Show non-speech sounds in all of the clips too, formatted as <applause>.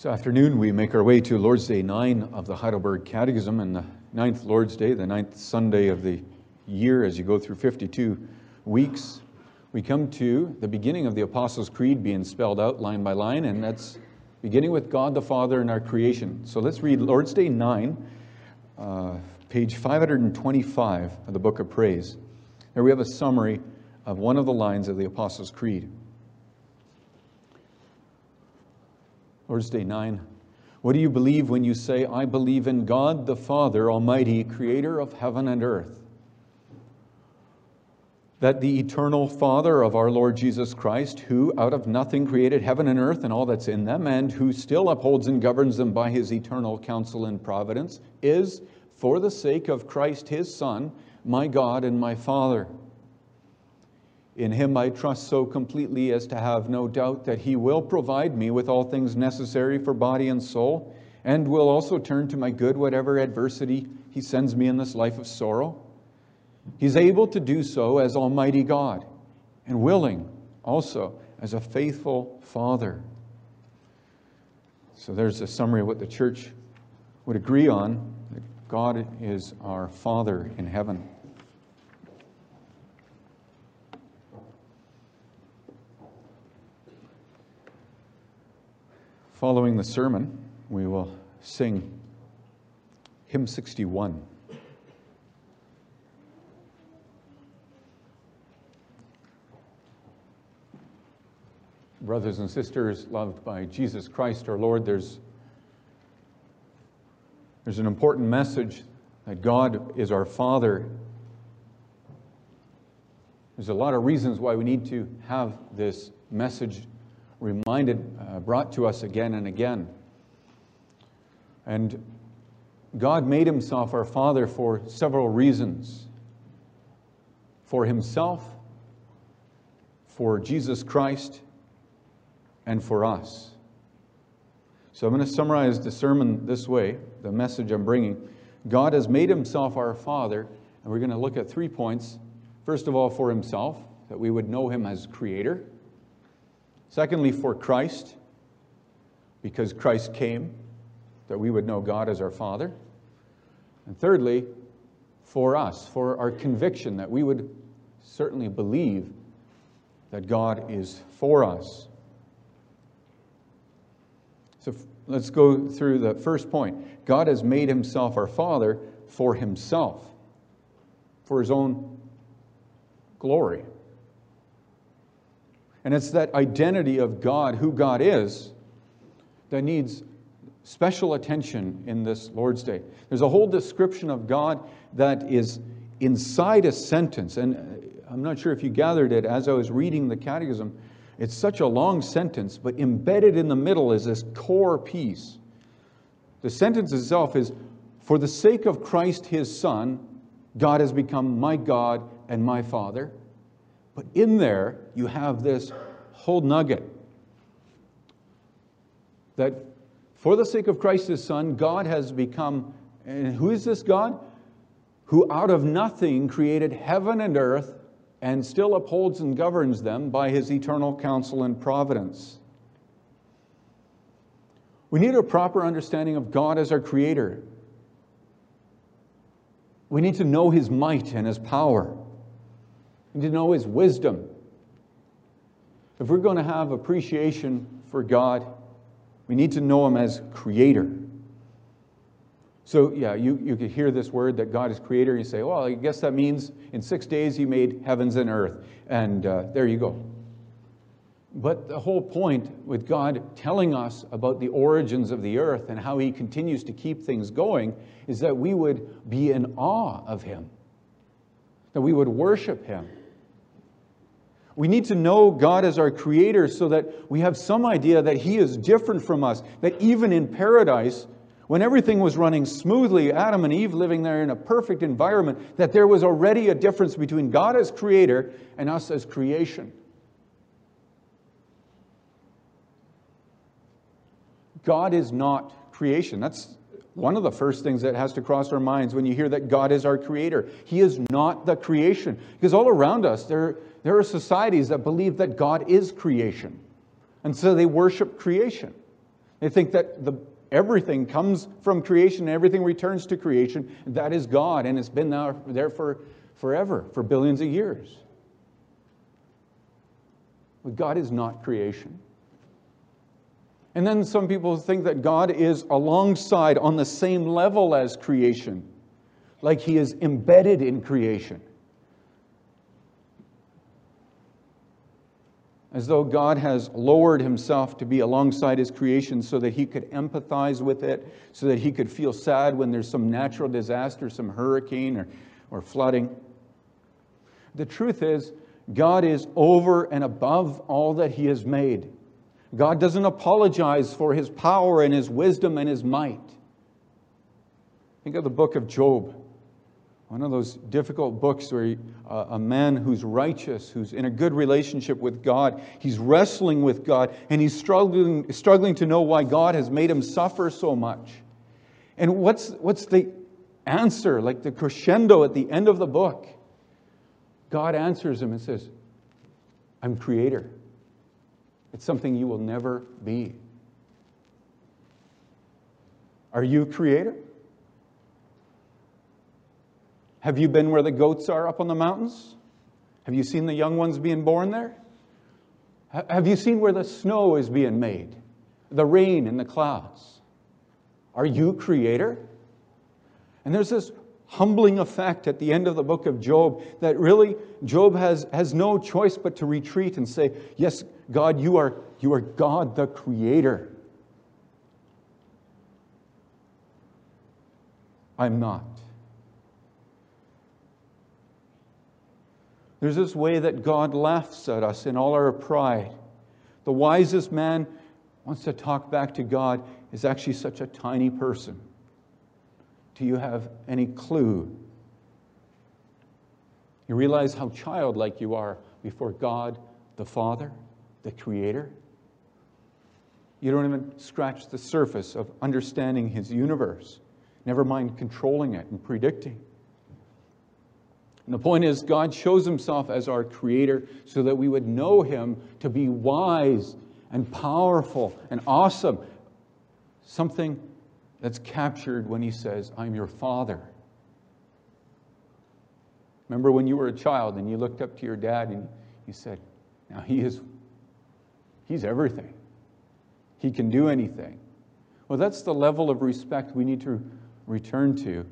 This afternoon, we make our way to Lord's Day 9 of the Heidelberg Catechism and the ninth Lord's Day, the ninth Sunday of the year as you go through 52 weeks. We come to the beginning of the Apostles' Creed being spelled out line by line, and that's beginning with God the Father and our creation. So let's read Lord's Day 9, uh, page 525 of the Book of Praise. There we have a summary of one of the lines of the Apostles' Creed. Lord's Day 9. What do you believe when you say, I believe in God the Father Almighty, creator of heaven and earth? That the eternal Father of our Lord Jesus Christ, who out of nothing created heaven and earth and all that's in them, and who still upholds and governs them by his eternal counsel and providence, is, for the sake of Christ his Son, my God and my Father. In him I trust so completely as to have no doubt that he will provide me with all things necessary for body and soul, and will also turn to my good whatever adversity he sends me in this life of sorrow. He's able to do so as Almighty God, and willing also as a faithful Father. So there's a summary of what the church would agree on that God is our Father in heaven. Following the sermon, we will sing hymn 61. Brothers and sisters, loved by Jesus Christ our Lord, there's, there's an important message that God is our Father. There's a lot of reasons why we need to have this message reminded, uh, brought to us again and again. And God made himself our Father for several reasons for himself, for Jesus Christ, and for us. So I'm going to summarize the sermon this way, the message I'm bringing. God has made himself our Father, and we're going to look at three points. First of all, for himself, that we would know him as Creator. Secondly, for Christ, because Christ came, that we would know God as our Father. And thirdly, for us, for our conviction that we would certainly believe that God is for us. So let's go through the first point. God has made himself our Father for himself, for his own glory. And it's that identity of God, who God is, that needs special attention in this Lord's Day. There's a whole description of God that is inside a sentence. And uh, I'm not sure if you gathered it as I was reading the Catechism. It's such a long sentence, but embedded in the middle is this core piece. The sentence itself is For the sake of Christ his Son, God has become my God and my Father. But in there, you have this whole nugget that for the sake of Christ his Son, God has become, and who is this God? Who out of nothing created heaven and earth and still upholds and governs them by his eternal counsel and providence. We need a proper understanding of God as our Creator. We need to know His might and His power. Need to know His wisdom. If we're going to have appreciation for God, we need to know Him as Creator. So, yeah, you, you could hear this word that God is creator. And you say, well, I guess that means in six days he made heavens and earth. And uh, there you go. But the whole point with God telling us about the origins of the earth and how he continues to keep things going is that we would be in awe of him, that we would worship him. We need to know God as our creator so that we have some idea that he is different from us, that even in paradise, when everything was running smoothly, Adam and Eve living there in a perfect environment, that there was already a difference between God as creator and us as creation. God is not creation. That's one of the first things that has to cross our minds when you hear that God is our creator. He is not the creation. Because all around us, there, there are societies that believe that God is creation. And so they worship creation. They think that the, everything comes from creation and everything returns to creation. That is God, and it's been there, for forever, for billions of years. But God is not creation. And then some people think that God is alongside, on the same level as creation, like he is embedded in creation. As though God has lowered himself to be alongside his creation so that he could empathize with it, so that he could feel sad when there's some natural disaster, some hurricane or, or flooding. The truth is, God is over and above all that he has made. God doesn't apologize for his power and his wisdom and his might. Think of the book of Job, one of those difficult books where he, uh, a man who's righteous, who's in a good relationship with God, he's wrestling with God, and he's struggling, struggling to know why God has made him suffer so much. And what's, what's the answer, like the crescendo at the end of the book? God answers him and says, I'm creator. It's something you will never be. Are you creator? Have you been where the goats are up on the mountains? Have you seen the young ones being born there? Have you seen where the snow is being made? The rain and the clouds? Are you creator? And there's this humbling effect at the end of the book of Job that really Job has, has no choice but to retreat and say, Yes, God, you are, you are God the Creator. I'm not. There's this way that God laughs at us in all our pride. The wisest man wants to talk back to God is actually such a tiny person. Do you have any clue? You realize how childlike you are before God the Father, the Creator? You don't even scratch the surface of understanding His universe, never mind controlling it and predicting. And the point is, God shows Himself as our Creator so that we would know Him to be wise and powerful and awesome. Something that's captured when he says, I'm your father. Remember when you were a child and you looked up to your dad and you said, Now he is, he's everything. He can do anything. Well, that's the level of respect we need to return to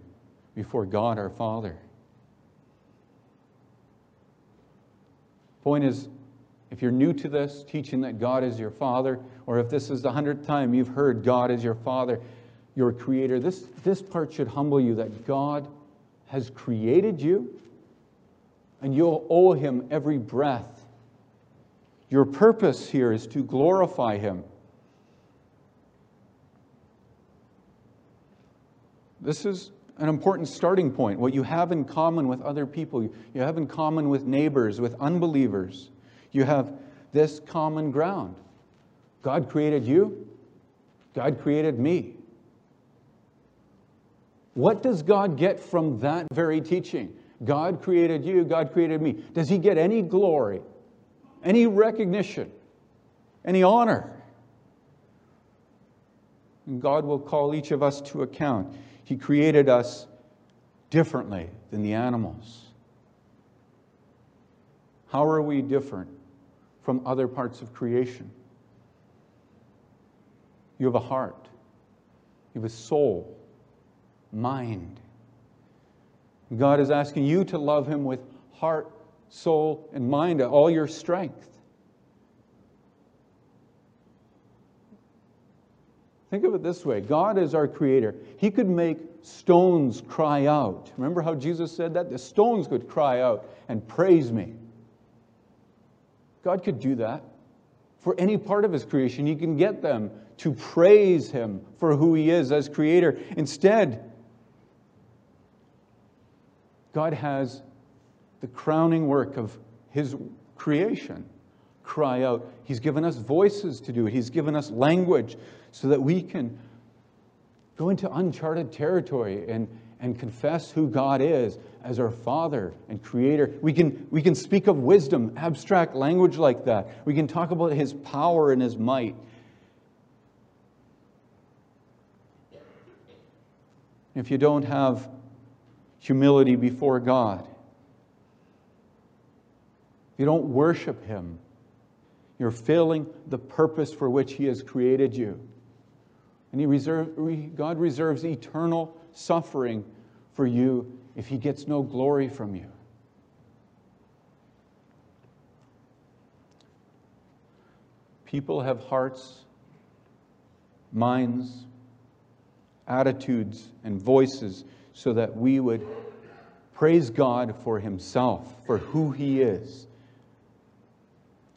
before God our Father. Point is, if you're new to this, teaching that God is your Father, or if this is the hundredth time you've heard God is your Father, your creator. This, this part should humble you that God has created you and you'll owe him every breath. Your purpose here is to glorify him. This is an important starting point. What you have in common with other people, you have in common with neighbors, with unbelievers. You have this common ground. God created you, God created me. What does God get from that very teaching? God created you, God created me. Does he get any glory, any recognition, any honor? And God will call each of us to account. He created us differently than the animals. How are we different from other parts of creation? You have a heart, you have a soul, mind. God is asking you to love Him with heart, soul, and mind, all your strength. Think of it this way God is our creator. He could make stones cry out. Remember how Jesus said that? The stones could cry out and praise me. God could do that for any part of His creation. He can get them to praise Him for who He is as creator. Instead, God has the crowning work of His creation cry out. He's given us voices to do it, He's given us language so that we can go into uncharted territory and, and confess who God is as our Father and Creator. We can, we can speak of wisdom, abstract language like that. We can talk about His power and His might. If you don't have humility before God, if you don't worship Him, you're failing the purpose for which He has created you. And he reserve, God reserves eternal suffering for you if He gets no glory from you. People have hearts, minds, attitudes, and voices so that we would praise God for Himself, for who He is.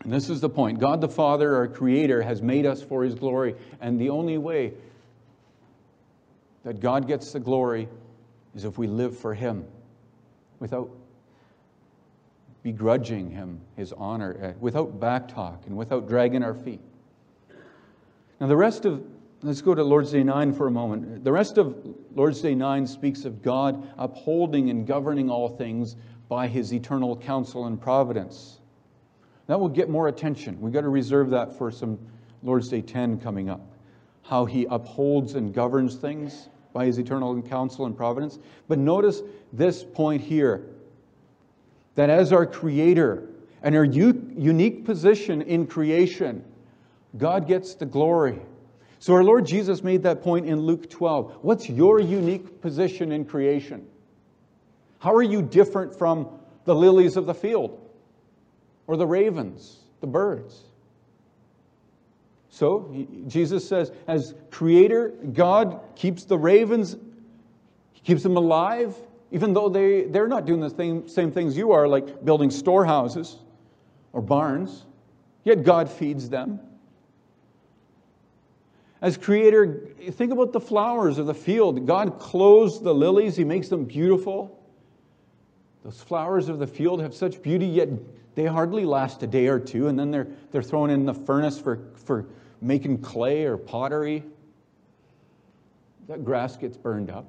And this is the point God the Father, our Creator, has made us for His glory. And the only way that God gets the glory is if we live for Him without begrudging Him His honor, uh, without backtalk, and without dragging our feet. Now, the rest of, let's go to Lord's Day 9 for a moment. The rest of Lord's Day 9 speaks of God upholding and governing all things by His eternal counsel and providence. That will get more attention. We've got to reserve that for some Lord's Day 10 coming up. How He upholds and governs things by his eternal counsel and providence. But notice this point here that as our creator and our u- unique position in creation, God gets the glory. So our Lord Jesus made that point in Luke 12. What's your unique position in creation? How are you different from the lilies of the field or the ravens, the birds? So Jesus says, as creator, God keeps the ravens, He keeps them alive, even though they, they're not doing the same, same things you are, like building storehouses or barns. Yet God feeds them. As creator, think about the flowers of the field. God clothes the lilies, He makes them beautiful. Those flowers of the field have such beauty, yet they hardly last a day or two, and then they're, they're thrown in the furnace for, for making clay or pottery, that grass gets burned up.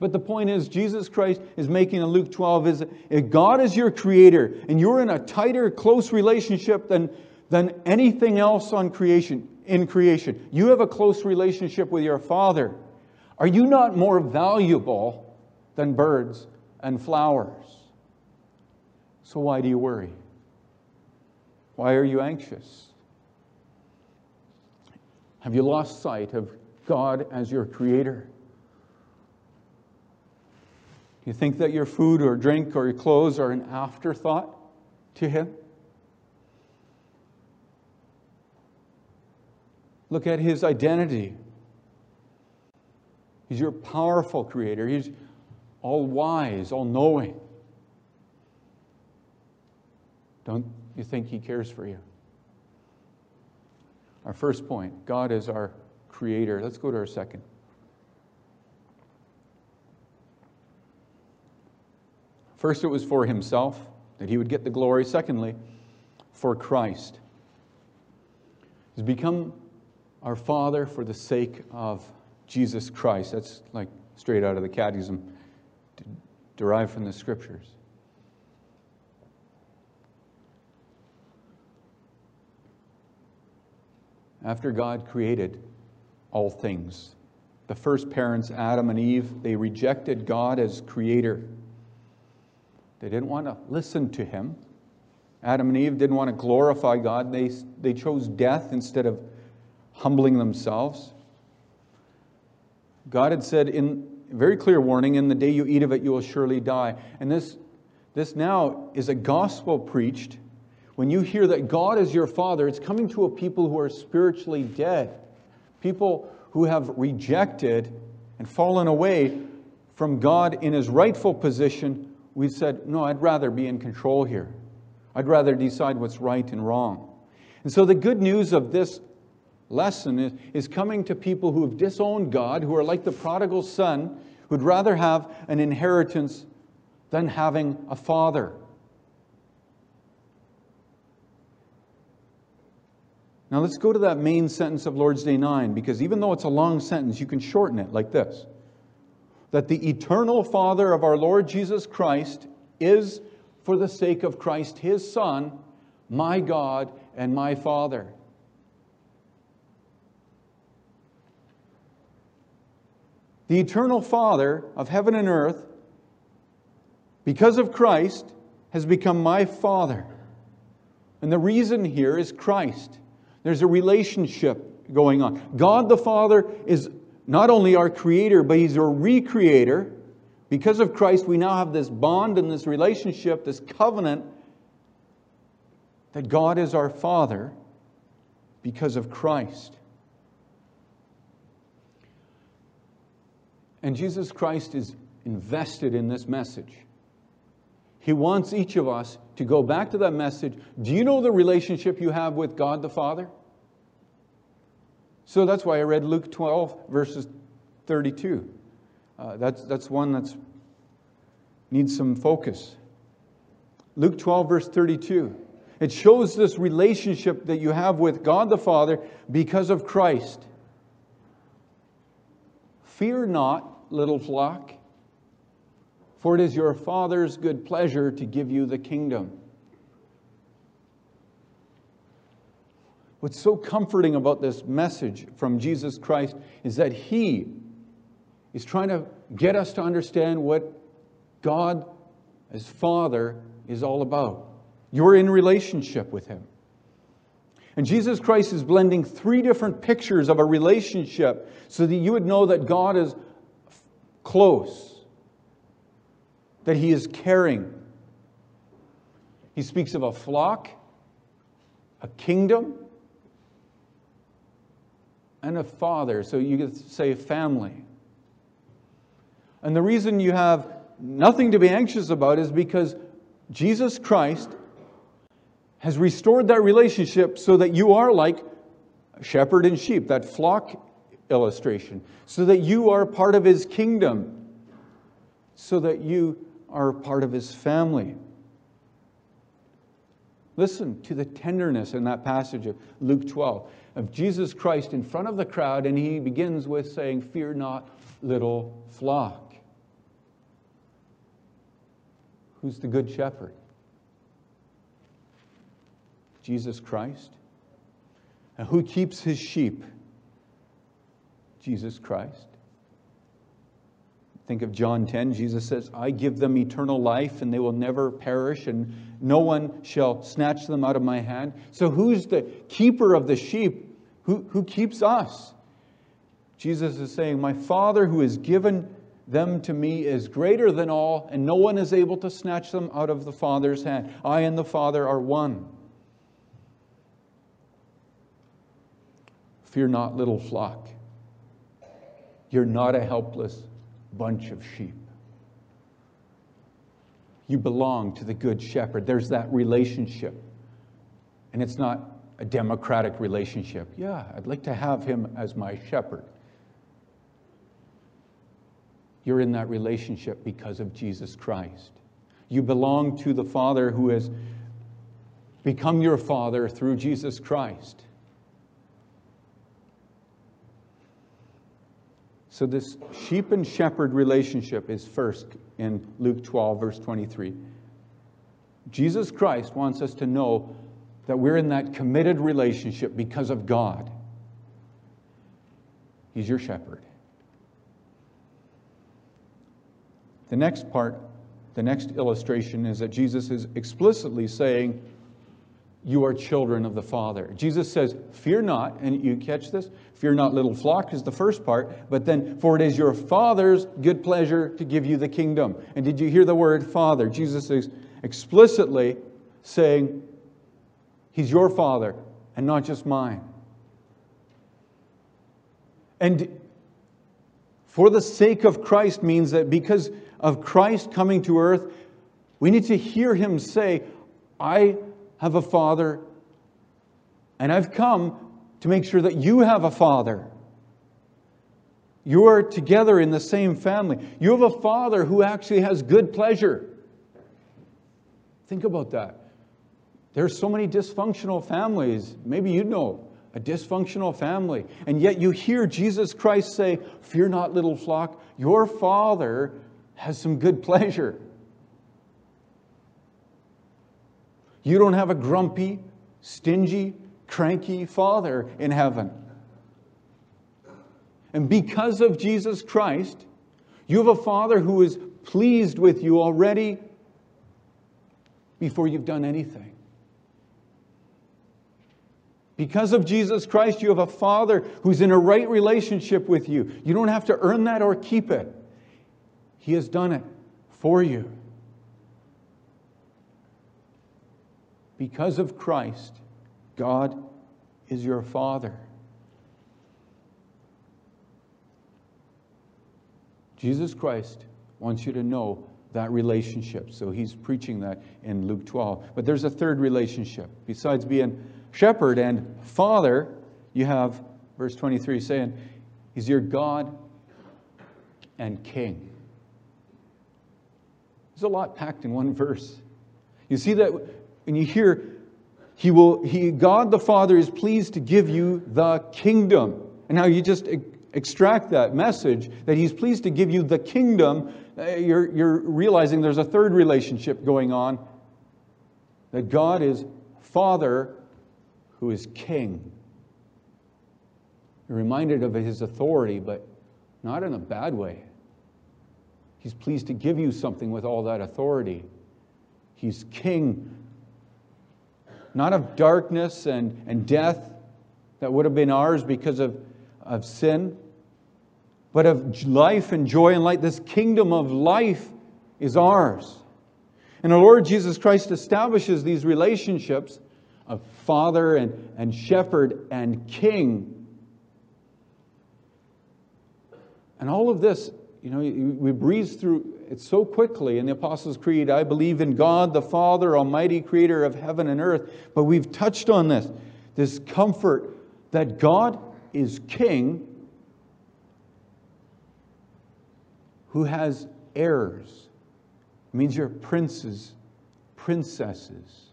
But the point is, Jesus Christ is making in Luke 12 is if God is your creator and you're in a tighter, close relationship than, than anything else on creation, in creation, you have a close relationship with your Father. Are you not more valuable than birds and flowers? So why do you worry? Why are you anxious? Have you lost sight of God as your creator? Do you think that your food or drink or your clothes are an afterthought to Him? Look at His identity. He's your powerful creator. He's all wise, all knowing. Don't you think He cares for you? Our first point God is our creator. Let's go to our second. First, it was for himself, that he would get the glory. Secondly, for Christ. He's become our Father for the sake of Jesus Christ. That's like straight out of the Catechism, derived from the Scriptures. after God created all things. The first parents, Adam and Eve, they rejected God as creator. They didn't want to listen to him. Adam and Eve didn't want to glorify God. They, they chose death instead of humbling themselves. God had said in very clear warning, in the day you eat of it, you will surely die. And this, this now is a gospel preached when you hear that God is your Father, it's coming to a people who are spiritually dead, people who have rejected and fallen away from God in his rightful position. We've said, No, I'd rather be in control here. I'd rather decide what's right and wrong. And so the good news of this lesson is, is coming to people who have disowned God, who are like the prodigal son, who'd rather have an inheritance than having a father. Now let's go to that main sentence of Lord's Day 9, because even though it's a long sentence, you can shorten it like this that the eternal Father of our Lord Jesus Christ is, for the sake of Christ, his Son, my God and my Father. The eternal Father of heaven and earth, because of Christ, has become my Father. And the reason here is Christ. There's a relationship going on. God the Father is not only our creator, but He's our recreator. Because of Christ, we now have this bond and this relationship, this covenant that God is our Father because of Christ. And Jesus Christ is invested in this message. He wants each of us to go back to that message. Do you know the relationship you have with God the Father? So that's why I read Luke 12, verses 32. Uh, that's, that's one that needs some focus. Luke 12, verse 32. It shows this relationship that you have with God the Father because of Christ. Fear not, little flock, for it is your Father's good pleasure to give you the kingdom. What's so comforting about this message from Jesus Christ is that He is trying to get us to understand what God, as Father, is all about. You're in relationship with Him. And Jesus Christ is blending three different pictures of a relationship so that you would know that God is close, that He is caring. He speaks of a flock, a kingdom, and a father. So you could say family. And the reason you have nothing to be anxious about is because Jesus Christ has restored that relationship so that you are like a shepherd and sheep, that flock illustration, so that you are part of his kingdom, so that you are part of his family. Listen to the tenderness in that passage of Luke 12 of Jesus Christ in front of the crowd, and he begins with saying, Fear not, little flock. Who's the good shepherd? Jesus Christ. And who keeps his sheep? Jesus Christ. Think of John 10. Jesus says, I give them eternal life, and they will never perish, and no one shall snatch them out of my hand. So, who's the keeper of the sheep? Who, who keeps us? Jesus is saying, My Father who has given them to me is greater than all, and no one is able to snatch them out of the Father's hand. I and the Father are one. Fear not, little flock. You're not a helpless bunch of sheep. You belong to the Good Shepherd. There's that relationship. And it's not a democratic relationship. Yeah, I'd like to have him as my shepherd. You're in that relationship because of Jesus Christ. You belong to the Father who has become your Father through Jesus Christ. So, this sheep and shepherd relationship is first in Luke 12, verse 23. Jesus Christ wants us to know that we're in that committed relationship because of God. He's your shepherd. The next part, the next illustration is that Jesus is explicitly saying, you are children of the Father. Jesus says, Fear not, and you catch this? Fear not, little flock, is the first part, but then, for it is your Father's good pleasure to give you the kingdom. And did you hear the word Father? Jesus is explicitly saying, He's your Father, and not just mine. And for the sake of Christ means that because of Christ coming to earth, we need to hear Him say, I have a father, and I've come to make sure that you have a father. You are together in the same family. You have a father who actually has good pleasure. Think about that. There are so many dysfunctional families. Maybe you know a dysfunctional family. And yet you hear Jesus Christ say, Fear not, little flock, your father has some good pleasure. You don't have a grumpy, stingy, cranky father in heaven. And because of Jesus Christ, you have a Father who is pleased with you already before you've done anything. Because of Jesus Christ, you have a Father who's in a right relationship with you. You don't have to earn that or keep it, He has done it for you. Because of Christ, God is your Father. Jesus Christ wants you to know that relationship. So he's preaching that in Luke 12. But there's a third relationship. Besides being shepherd and father, you have verse 23 saying, He's your God and King. There's a lot packed in one <laughs> verse. You see that when you hear, he will, he, God the Father is pleased to give you the kingdom. And now you just extract that message that He's pleased to give you the kingdom. Uh, you're, you're realizing there's a third relationship going on that God is Father who is king. You're reminded of his authority, but not in a bad way. He's pleased to give you something with all that authority. He's king, not of darkness and, and death that would have been ours because of, of sin, but of life and joy and light. This kingdom of life is ours. And our Lord Jesus Christ establishes these relationships of father and, and shepherd and king. And all of this, you know, we breeze through it so quickly in the Apostles' Creed. I believe in God the Father, Almighty Creator of heaven and earth. But we've touched on this this comfort that God is King who has heirs. It means you're princes, princesses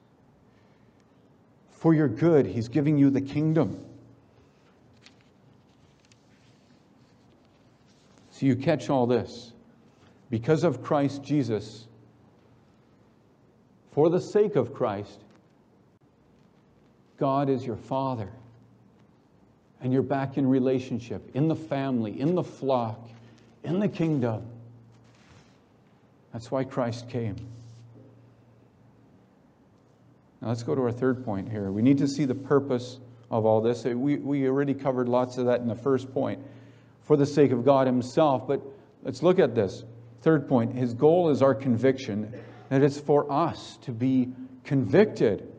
for your good. He's giving you the kingdom. So you catch all this. Because of Christ Jesus, for the sake of Christ, God is your Father. And you're back in relationship, in the family, in the flock, in the kingdom. That's why Christ came. Now let's go to our third point here. We need to see the purpose of all this. We, we already covered lots of that in the first point for the sake of God Himself, but let's look at this. Third point His goal is our conviction, that it's for us to be convicted,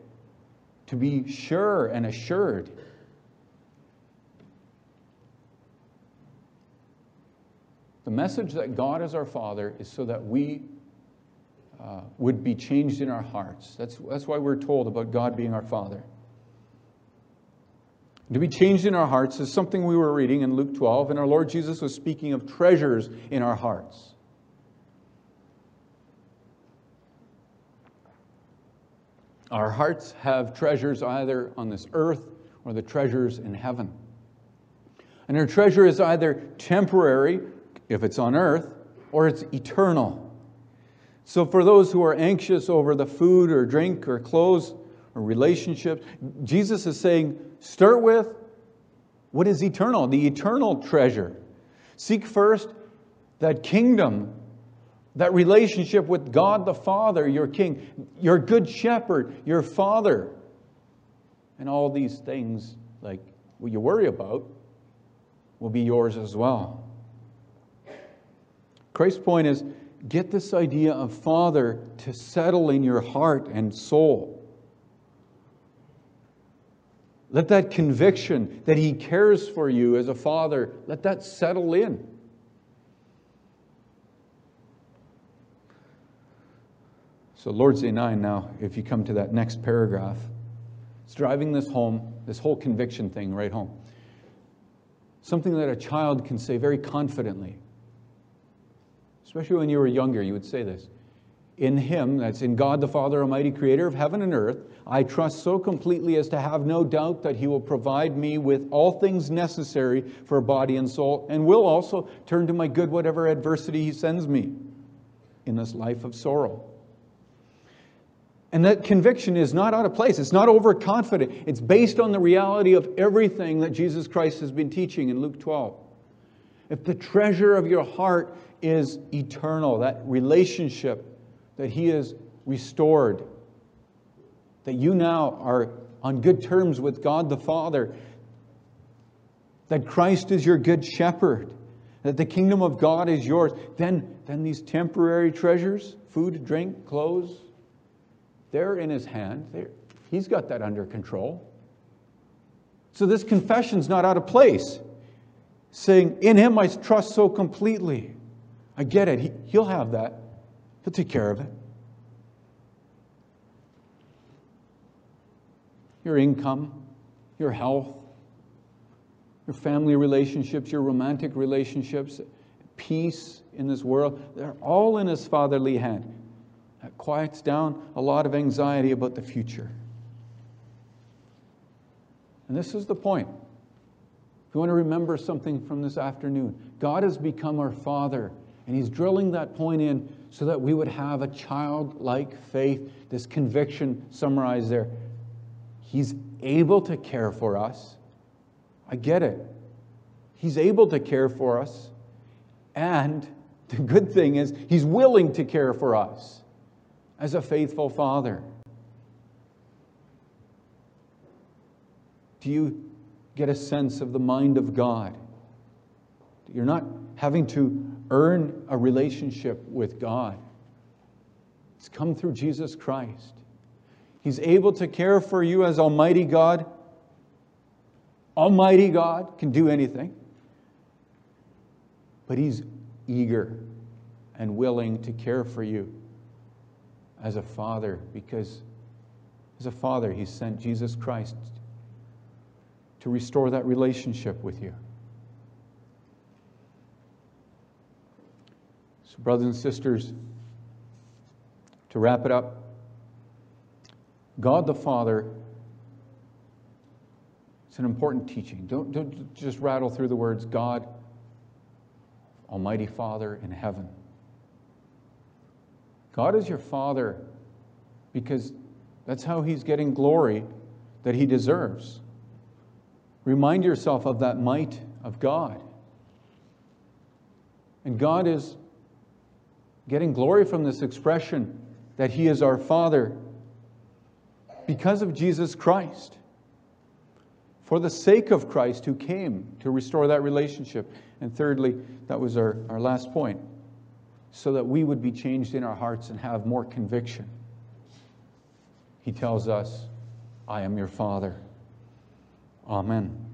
to be sure and assured. The message that God is our Father is so that we uh, would be changed in our hearts. That's, that's why we're told about God being our Father. To be changed in our hearts is something we were reading in Luke 12, and our Lord Jesus was speaking of treasures in our hearts. Our hearts have treasures either on this earth or the treasures in heaven. And our treasure is either temporary, if it's on earth, or it's eternal. So, for those who are anxious over the food or drink or clothes or relationships, Jesus is saying, start with what is eternal, the eternal treasure. Seek first that kingdom, that relationship with God the Father, your King, your good shepherd, your Father. And all these things, like what you worry about, will be yours as well. Christ's point is get this idea of Father to settle in your heart and soul. Let that conviction that He cares for you as a father, let that settle in. So, Lord's Day 9, now, if you come to that next paragraph, it's driving this home, this whole conviction thing right home. Something that a child can say very confidently especially when you were younger, you would say this. In Him, that's in God the Father Almighty, creator of heaven and earth, I trust so completely as to have no doubt that He will provide me with all things necessary for body and soul, and will also turn to my good whatever adversity He sends me in this life of sorrow. And that conviction is not out of place. It's not overconfident. It's based on the reality of everything that Jesus Christ has been teaching in Luke 12. if the treasure of your heart is eternal, that relationship that He has restored, that you now are on good terms with God the Father, that Christ is your good shepherd, that the kingdom of God is yours, then, then these temporary treasures, food, drink, clothes, they're in his hand. They're, he's got that under control. So this confession's not out of place. Saying, In him I trust so completely. I get it. He, he'll have that. He'll take care of it. Your income, your health, your family relationships, your romantic relationships, peace in this world, they're all in His fatherly hand. That quiets down a lot of anxiety about the future. And this is the point. If you want to remember something from this afternoon, God has become our Father, and He's drilling that point in so that we would have a childlike faith, this conviction summarized there. He's able to care for us. I get it. He's able to care for us. And the good thing is, He's willing to care for us as a faithful Father. Do you get a sense of the mind of God? You're not having to earn a relationship with God. It's come through Jesus Christ. He's able to care for you as Almighty God. Almighty God can do anything. But He's eager and willing to care for you as a father because as a father, He sent Jesus Christ to restore that relationship with you. So, brothers and sisters, to wrap it up, God the Father, it's an important teaching. Don't, don't just rattle through the words God, Almighty Father in heaven. God is your Father because that's how He's getting glory that He deserves. Remind yourself of that might of God. And God is getting glory from this expression that He is our Father because of Jesus Christ. For the sake of Christ who came to restore that relationship. And thirdly, that was our, our last point, so that we would be changed in our hearts and have more conviction. He tells us, I am your Father. Amen.